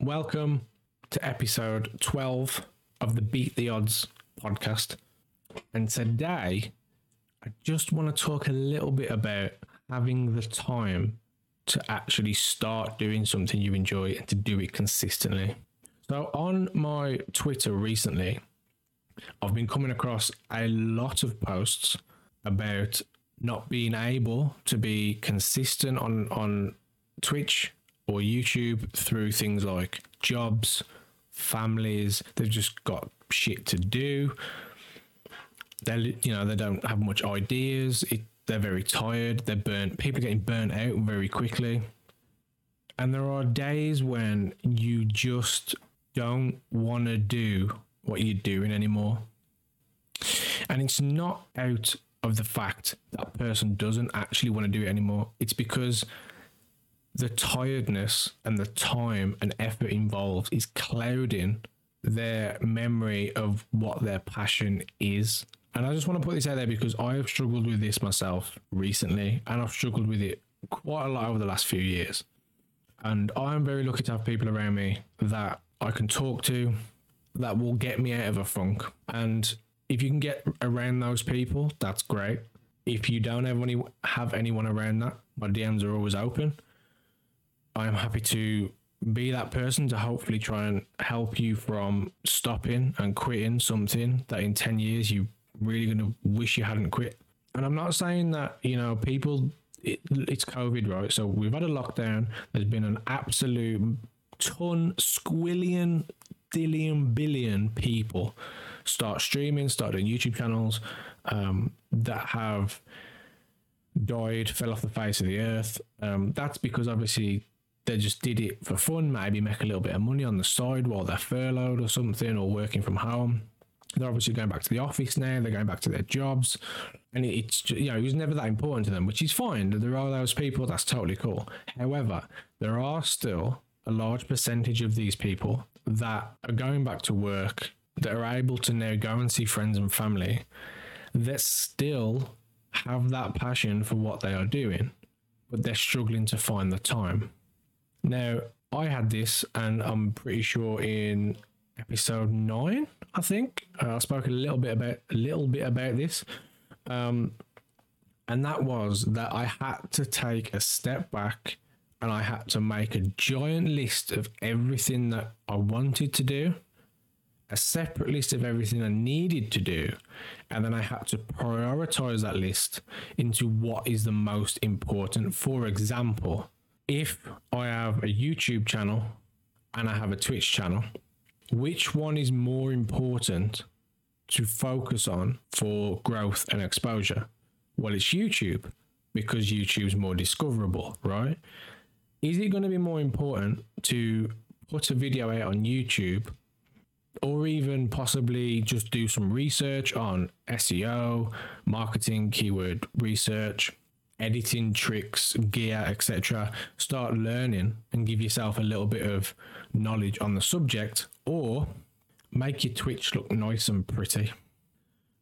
welcome to episode 12 of the Beat the Odds podcast. And today, I just want to talk a little bit about having the time to actually start doing something you enjoy and to do it consistently. So, on my Twitter recently, I've been coming across a lot of posts about not being able to be consistent on, on Twitch or YouTube through things like jobs, families. They've just got shit to do. They, you know, they don't have much ideas. It, they're very tired. They're burnt. People are getting burnt out very quickly. And there are days when you just don't want to do what you're doing anymore. And it's not out of the fact that person doesn't actually want to do it anymore. It's because the tiredness and the time and effort involved is clouding their memory of what their passion is. And I just want to put this out there because I have struggled with this myself recently and I've struggled with it quite a lot over the last few years. And I'm very lucky to have people around me that I can talk to that will get me out of a funk. And if you can get around those people, that's great. If you don't have any have anyone around that, my DMs are always open. I am happy to be that person to hopefully try and help you from stopping and quitting something that in 10 years you really going to wish you hadn't quit. And I'm not saying that, you know, people, it, it's COVID, right? So we've had a lockdown. There's been an absolute ton, squillion, dillion, billion people start streaming, start doing YouTube channels um, that have died, fell off the face of the earth. Um, that's because obviously they just did it for fun, maybe make a little bit of money on the side while they're furloughed or something or working from home. They're obviously going back to the office now, they're going back to their jobs. And it's, you know, it was never that important to them, which is fine. There are those people, that's totally cool. However, there are still a large percentage of these people that are going back to work, that are able to now go and see friends and family, that still have that passion for what they are doing, but they're struggling to find the time. Now, I had this, and I'm pretty sure in episode nine, I think uh, I spoke a little bit about a little bit about this, um, and that was that I had to take a step back and I had to make a giant list of everything that I wanted to do, a separate list of everything I needed to do, and then I had to prioritize that list into what is the most important. For example, if I have a YouTube channel and I have a Twitch channel, which one is more important to focus on for growth and exposure? Well, it's YouTube because YouTube's more discoverable, right? Is it going to be more important to put a video out on YouTube or even possibly just do some research on SEO, marketing, keyword research, editing tricks, gear, etc. Start learning and give yourself a little bit of knowledge on the subject, or make your Twitch look nice and pretty.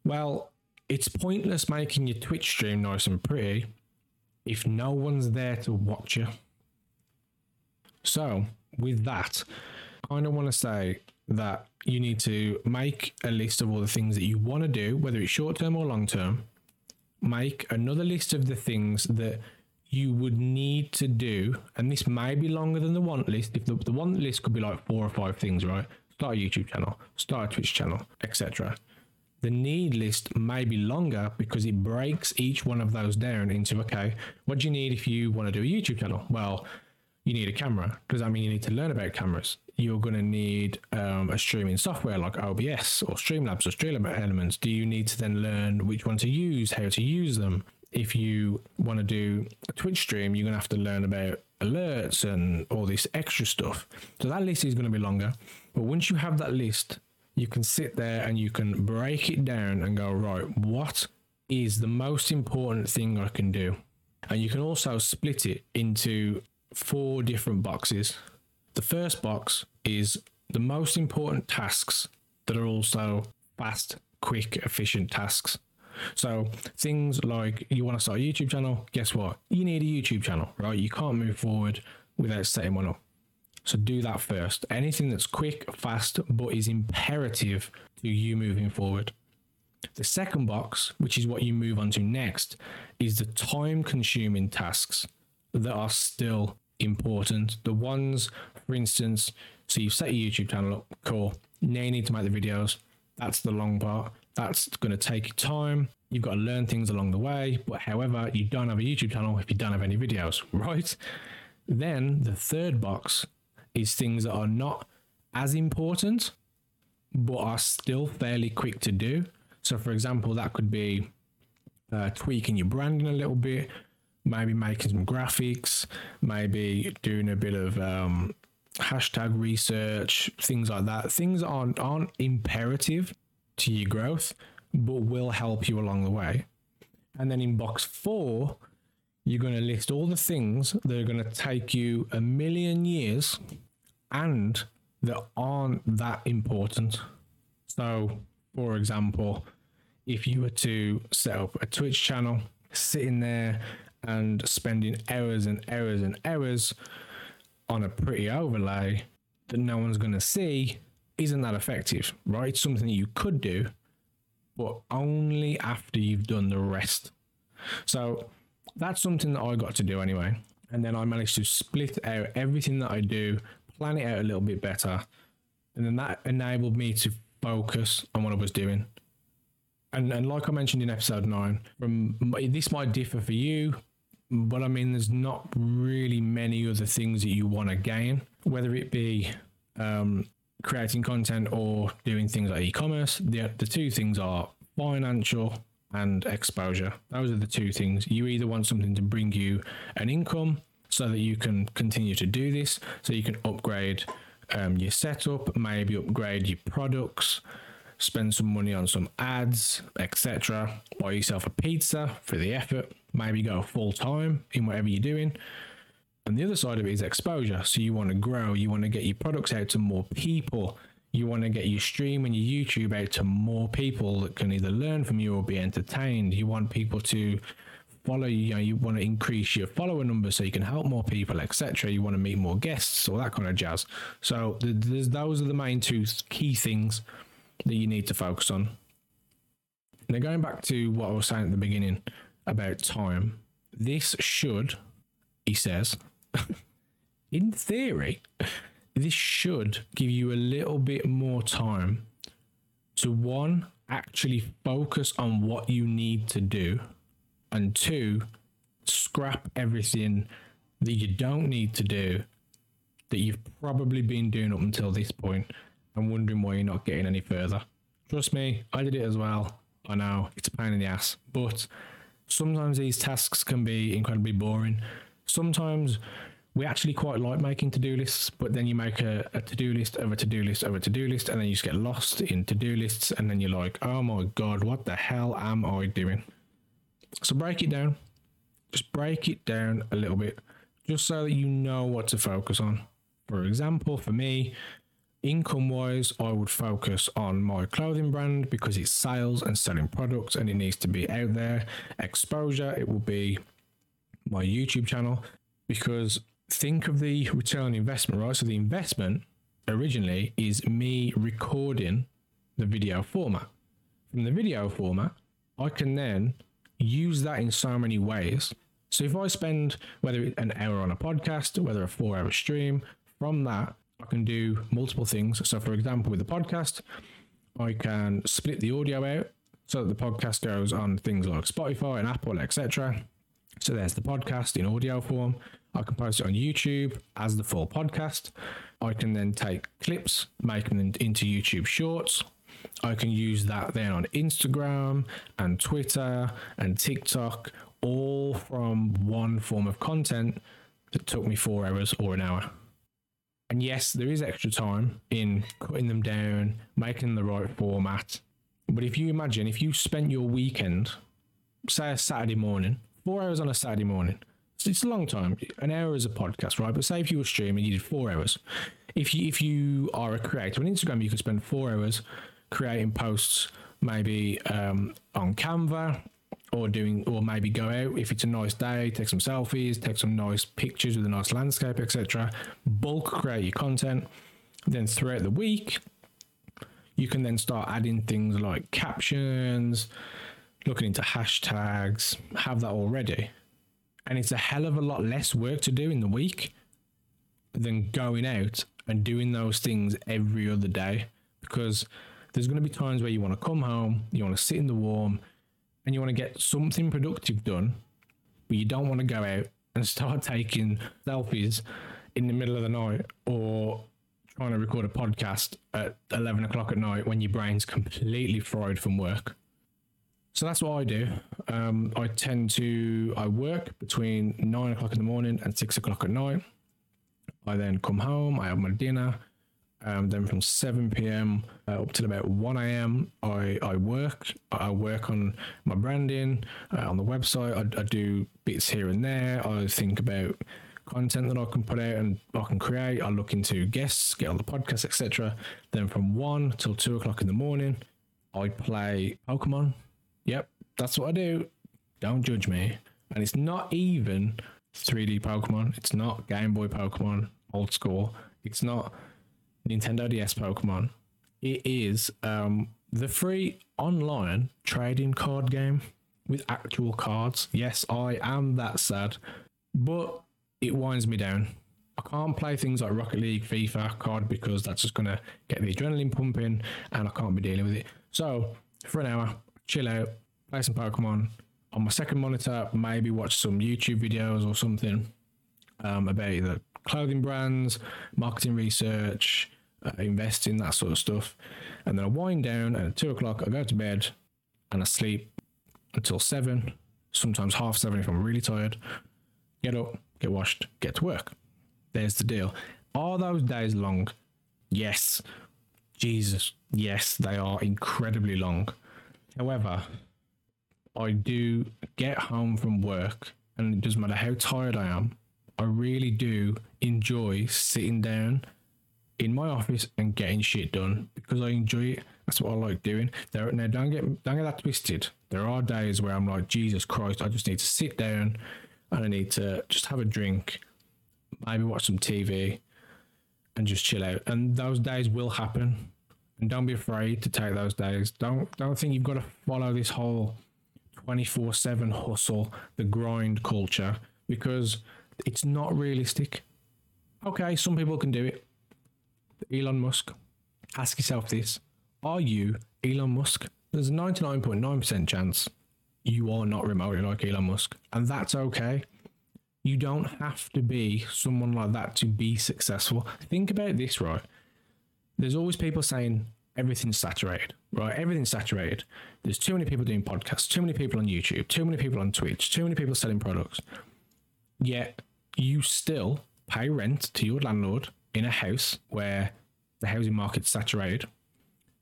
Well, it's pointless making your Twitch stream nice and pretty if no one's there to watch you. So, with that, I kind of want to say that you need to make a list of all the things that you want to do, whether it's short term or long term, make another list of the things that you would need to do, and this may be longer than the want list. If the, the want list could be like four or five things, right? Start a YouTube channel, start a Twitch channel, etc. The need list may be longer because it breaks each one of those down into okay, what do you need if you want to do a YouTube channel? Well, you need a camera. Does that mean you need to learn about cameras? You're going to need um, a streaming software like OBS or Streamlabs or Stream Elements. Do you need to then learn which one to use, how to use them? If you want to do a Twitch stream, you're going to have to learn about alerts and all this extra stuff. So that list is going to be longer. But once you have that list, you can sit there and you can break it down and go, right, what is the most important thing I can do? And you can also split it into four different boxes. The first box is the most important tasks that are also fast, quick, efficient tasks. So things like you want to start a YouTube channel, guess what? You need a YouTube channel, right? You can't move forward without setting one up. So do that first. Anything that's quick, fast, but is imperative to you moving forward. The second box, which is what you move on to next, is the time consuming tasks that are still important. The ones, for instance, so you've set your YouTube channel up, cool. Now you need to make the videos. That's the long part. That's going to take time. You've got to learn things along the way. But however, you don't have a YouTube channel if you don't have any videos, right? Then the third box is things that are not as important, but are still fairly quick to do. So, for example, that could be uh, tweaking your branding a little bit, maybe making some graphics, maybe doing a bit of um, hashtag research, things like that. Things aren't aren't imperative to your growth, but will help you along the way. And then in box four, you're going to list all the things that are going to take you a million years and that aren't that important. So, for example, if you were to set up a Twitch channel, sitting there and spending hours and hours and hours on a pretty overlay that no one's going to see isn't that effective, right? It's something that you could do, but only after you've done the rest. So that's something that I got to do anyway. And then I managed to split out everything that I do, plan it out a little bit better. And then that enabled me to focus on what I was doing. And, and like I mentioned in episode nine, from this might differ for you, but I mean, there's not really many other things that you want to gain, whether it be um, creating content or doing things like e-commerce. The the two things are financial and exposure. Those are the two things. You either want something to bring you an income so that you can continue to do this, so you can upgrade um, your setup, maybe upgrade your products, spend some money on some ads, etc. Buy yourself a pizza for the effort, maybe go full time in whatever you're doing. And the other side of it is exposure. So you want to grow, you want to get your products out to more people. You want to get your stream and your YouTube out to more people that can either learn from you or be entertained. You want people to follow you, you know, you want to increase your follower numbers so you can help more people, etc. You want to meet more guests, all that kind of jazz. So those are the main two key things that you need to focus on. Now, going back to what I was saying at the beginning about time, this should, he says, in theory, this should give you a little bit more time to one, actually focus on what you need to do, and two, scrap everything that you don't need to do that you've probably been doing up until this point and wondering why you're not getting any further. Trust me, I did it as well. I know it's a pain in the ass, but sometimes these tasks can be incredibly boring. Sometimes we actually quite like making to-do lists, but then you make a, a to-do list of a to-do list of a to-do list, and then you just get lost in to-do lists, and then you're like, oh my god, what the hell am I doing? So break it down. Just break it down a little bit, just so that you know what to focus on. For example, for me, income wise, I would focus on my clothing brand because it's sales and selling products and it needs to be out there. Exposure, it will be my YouTube channel because think of the return on investment, right? So the investment originally is me recording the video format. From the video format, I can then use that in so many ways. So if I spend whether an hour on a podcast, whether a four hour stream, from that, I can do multiple things. So, for example, with the podcast, I can split the audio out so that the podcast goes on things like Spotify and Apple, etc. So there's the podcast in audio form. I can post it on YouTube as the full podcast. I can then take clips, make them into YouTube shorts. I can use that then on Instagram and Twitter and TikTok, all from one form of content that took me four hours or an hour. And yes, there is extra time in cutting them down, making the right format. But if you imagine, if you spent your weekend, say a Saturday morning, four hours on a Saturday morning, it's a long time. An hour is a podcast, right? But say if you were streaming, you did four hours. If you if you are a creator on Instagram, you could spend four hours creating posts, maybe um, on Canva or doing or maybe go out. If it's a nice day take some selfies take some nice pictures with a nice landscape etc bulk create your content. Then throughout the week you can then start adding things like captions looking into hashtags have that already and it's a hell of a lot less work to do in the week than going out and doing those things every other day. Because there's going to be times where you want to come home you want to sit in the warm and you want to get something productive done, but you don't want to go out and start taking selfies in the middle of the night or trying to record a podcast at 11 o'clock at night when your brain's completely fried from work. So that's what I do. Um, I tend to I work between nine o'clock in the morning and six o'clock at night. I then come home. I have my dinner. Um, then from 7 p.m. Uh, up till about 1 a.m. I, I work. I work on my branding uh, on the website. I, I, do bits here and there. I think about content that I can put out and I can create. I look into guests, get on the podcast, etc. Then from 1 till 2 o'clock in the morning, I play Pokemon. Yep, that's what I do. Don't judge me. And it's not even 3D Pokemon. It's not Game Boy Pokemon, old school. It's not Nintendo DS Pokemon. It is um, the free online trading card game with actual cards. Yes, I am that sad, but it winds me down. I can't play things like Rocket League, FIFA card because that's just gonna get the adrenaline pumping, and I can't be dealing with it. So for an hour, chill out, play some Pokemon on my second monitor. Maybe watch some YouTube videos or something um, about the clothing brands, marketing research, uh, invest in that sort of stuff. And then I wind down, and at two o'clock, I go to bed and I sleep until seven, sometimes half seven if I'm really tired. Get up, get washed, get to work. There's the deal. Are those days long? Yes. Jesus, yes, they are incredibly long. However, I do get home from work, and it doesn't matter how tired I am, I really do enjoy sitting down in my office and getting shit done because I enjoy it. That's what I like doing. There now don't get don't get that twisted. There are days where I'm like, Jesus Christ, I just need to sit down and I need to just have a drink, maybe watch some TV and just chill out. And those days will happen. And don't be afraid to take those days. Don't don't think you've got to follow this whole 24/7 hustle, the grind culture because it's not realistic. Okay, some people can do it Elon Musk, ask yourself this Are you Elon Musk? There's a 99.9% chance you are not remotely like Elon Musk, and that's okay. You don't have to be someone like that to be successful. Think about this, right? There's always people saying everything's saturated, right? Everything's saturated. There's too many people doing podcasts, too many people on YouTube, too many people on Twitch, too many people selling products. Yet you still pay rent to your landlord in a house where the housing market's saturated,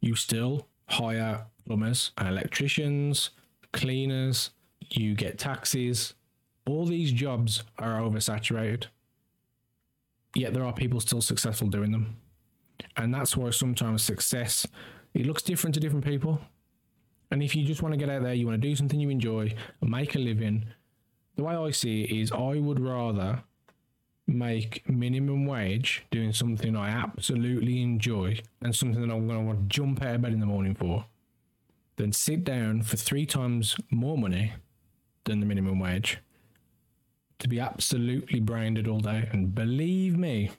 you still hire plumbers and electricians, cleaners, you get taxis. All these jobs are oversaturated. Yet there are people still successful doing them. And that's why sometimes success it looks different to different people. And if you just want to get out there, you want to do something you enjoy and make a living, the way I see it is I would rather make minimum wage doing something I absolutely enjoy and something that I'm going to want to jump out of bed in the morning for, then sit down for three times more money than the minimum wage to be absolutely branded all day. And believe me,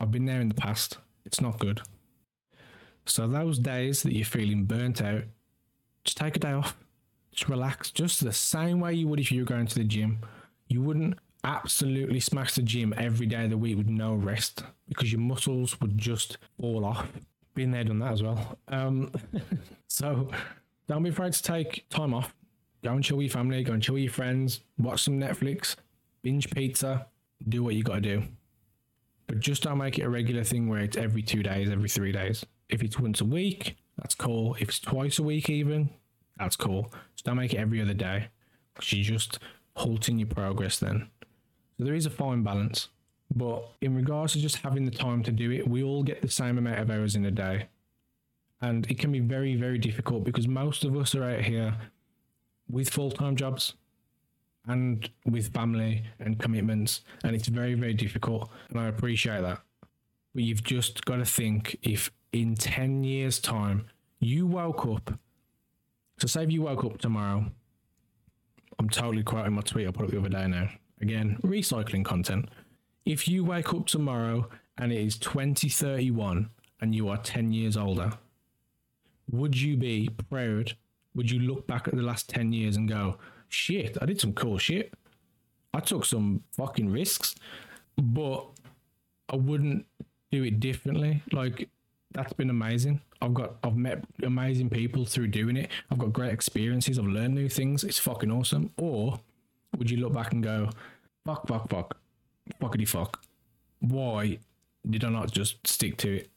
I've been there in the past. It's not good. So those days that you're feeling burnt out, just take a day off. Just relax, just the same way you would if you were going to the gym. You wouldn't absolutely smash the gym every day of the week with no rest because your muscles would just fall off. Been there, done that as well. Um, so don't be afraid to take time off. Go and chill with your family, go and chill with your friends, watch some Netflix, binge pizza, do what you got to do. But just don't make it a regular thing where it's every two days, every three days. If it's once a week, that's cool. If it's twice a week, even, that's cool. Just don't make it every other day because you're just halting your progress then. So there is a fine balance. But in regards to just having the time to do it, we all get the same amount of hours in a day. And it can be very, very difficult because most of us are out here with full time jobs and with family and commitments. And it's very, very difficult. And I appreciate that. But you've just got to think if in 10 years' time you woke up, so say if you woke up tomorrow, I'm totally quoting my tweet I put up the other day now. Again, recycling content. If you wake up tomorrow and it is 2031 and you are 10 years older, would you be proud? Would you look back at the last 10 years and go, shit, I did some cool shit. I took some fucking risks, but I wouldn't do it differently. Like, that's been amazing. I've got, I've met amazing people through doing it. I've got great experiences. I've learned new things. It's fucking awesome. Or would you look back and go, fuck, fuck, fuck, fuckity fuck? Why did I not just stick to it?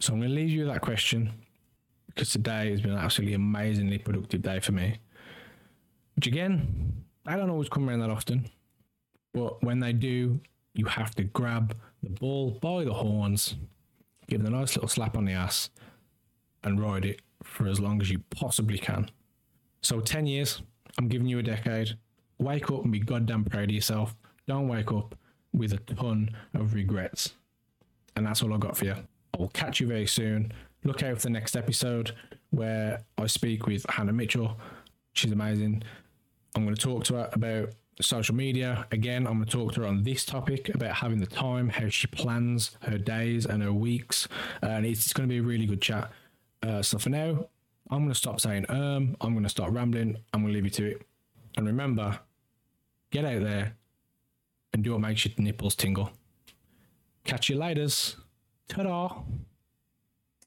So I'm going to leave you with that question because today has been an absolutely amazingly productive day for me. Which again, I don't always come around that often, but when they do, you have to grab the ball by the horns, give them a nice little slap on the ass, and ride it for as long as you possibly can. So, 10 years, I'm giving you a decade. Wake up and be goddamn proud of yourself. Don't wake up with a ton of regrets. And that's all I've got for you. I will catch you very soon. Look out for the next episode where I speak with Hannah Mitchell. She's amazing. I'm going to talk to her about social media. Again, I'm going to talk to her on this topic about having the time, how she plans her days and her weeks. And it's going to be a really good chat. Uh, so for now, I'm going to stop saying um. I'm going to start rambling. I'm going to leave you to it. And remember, get out there and do what makes your nipples tingle. Catch you later. Ta-da.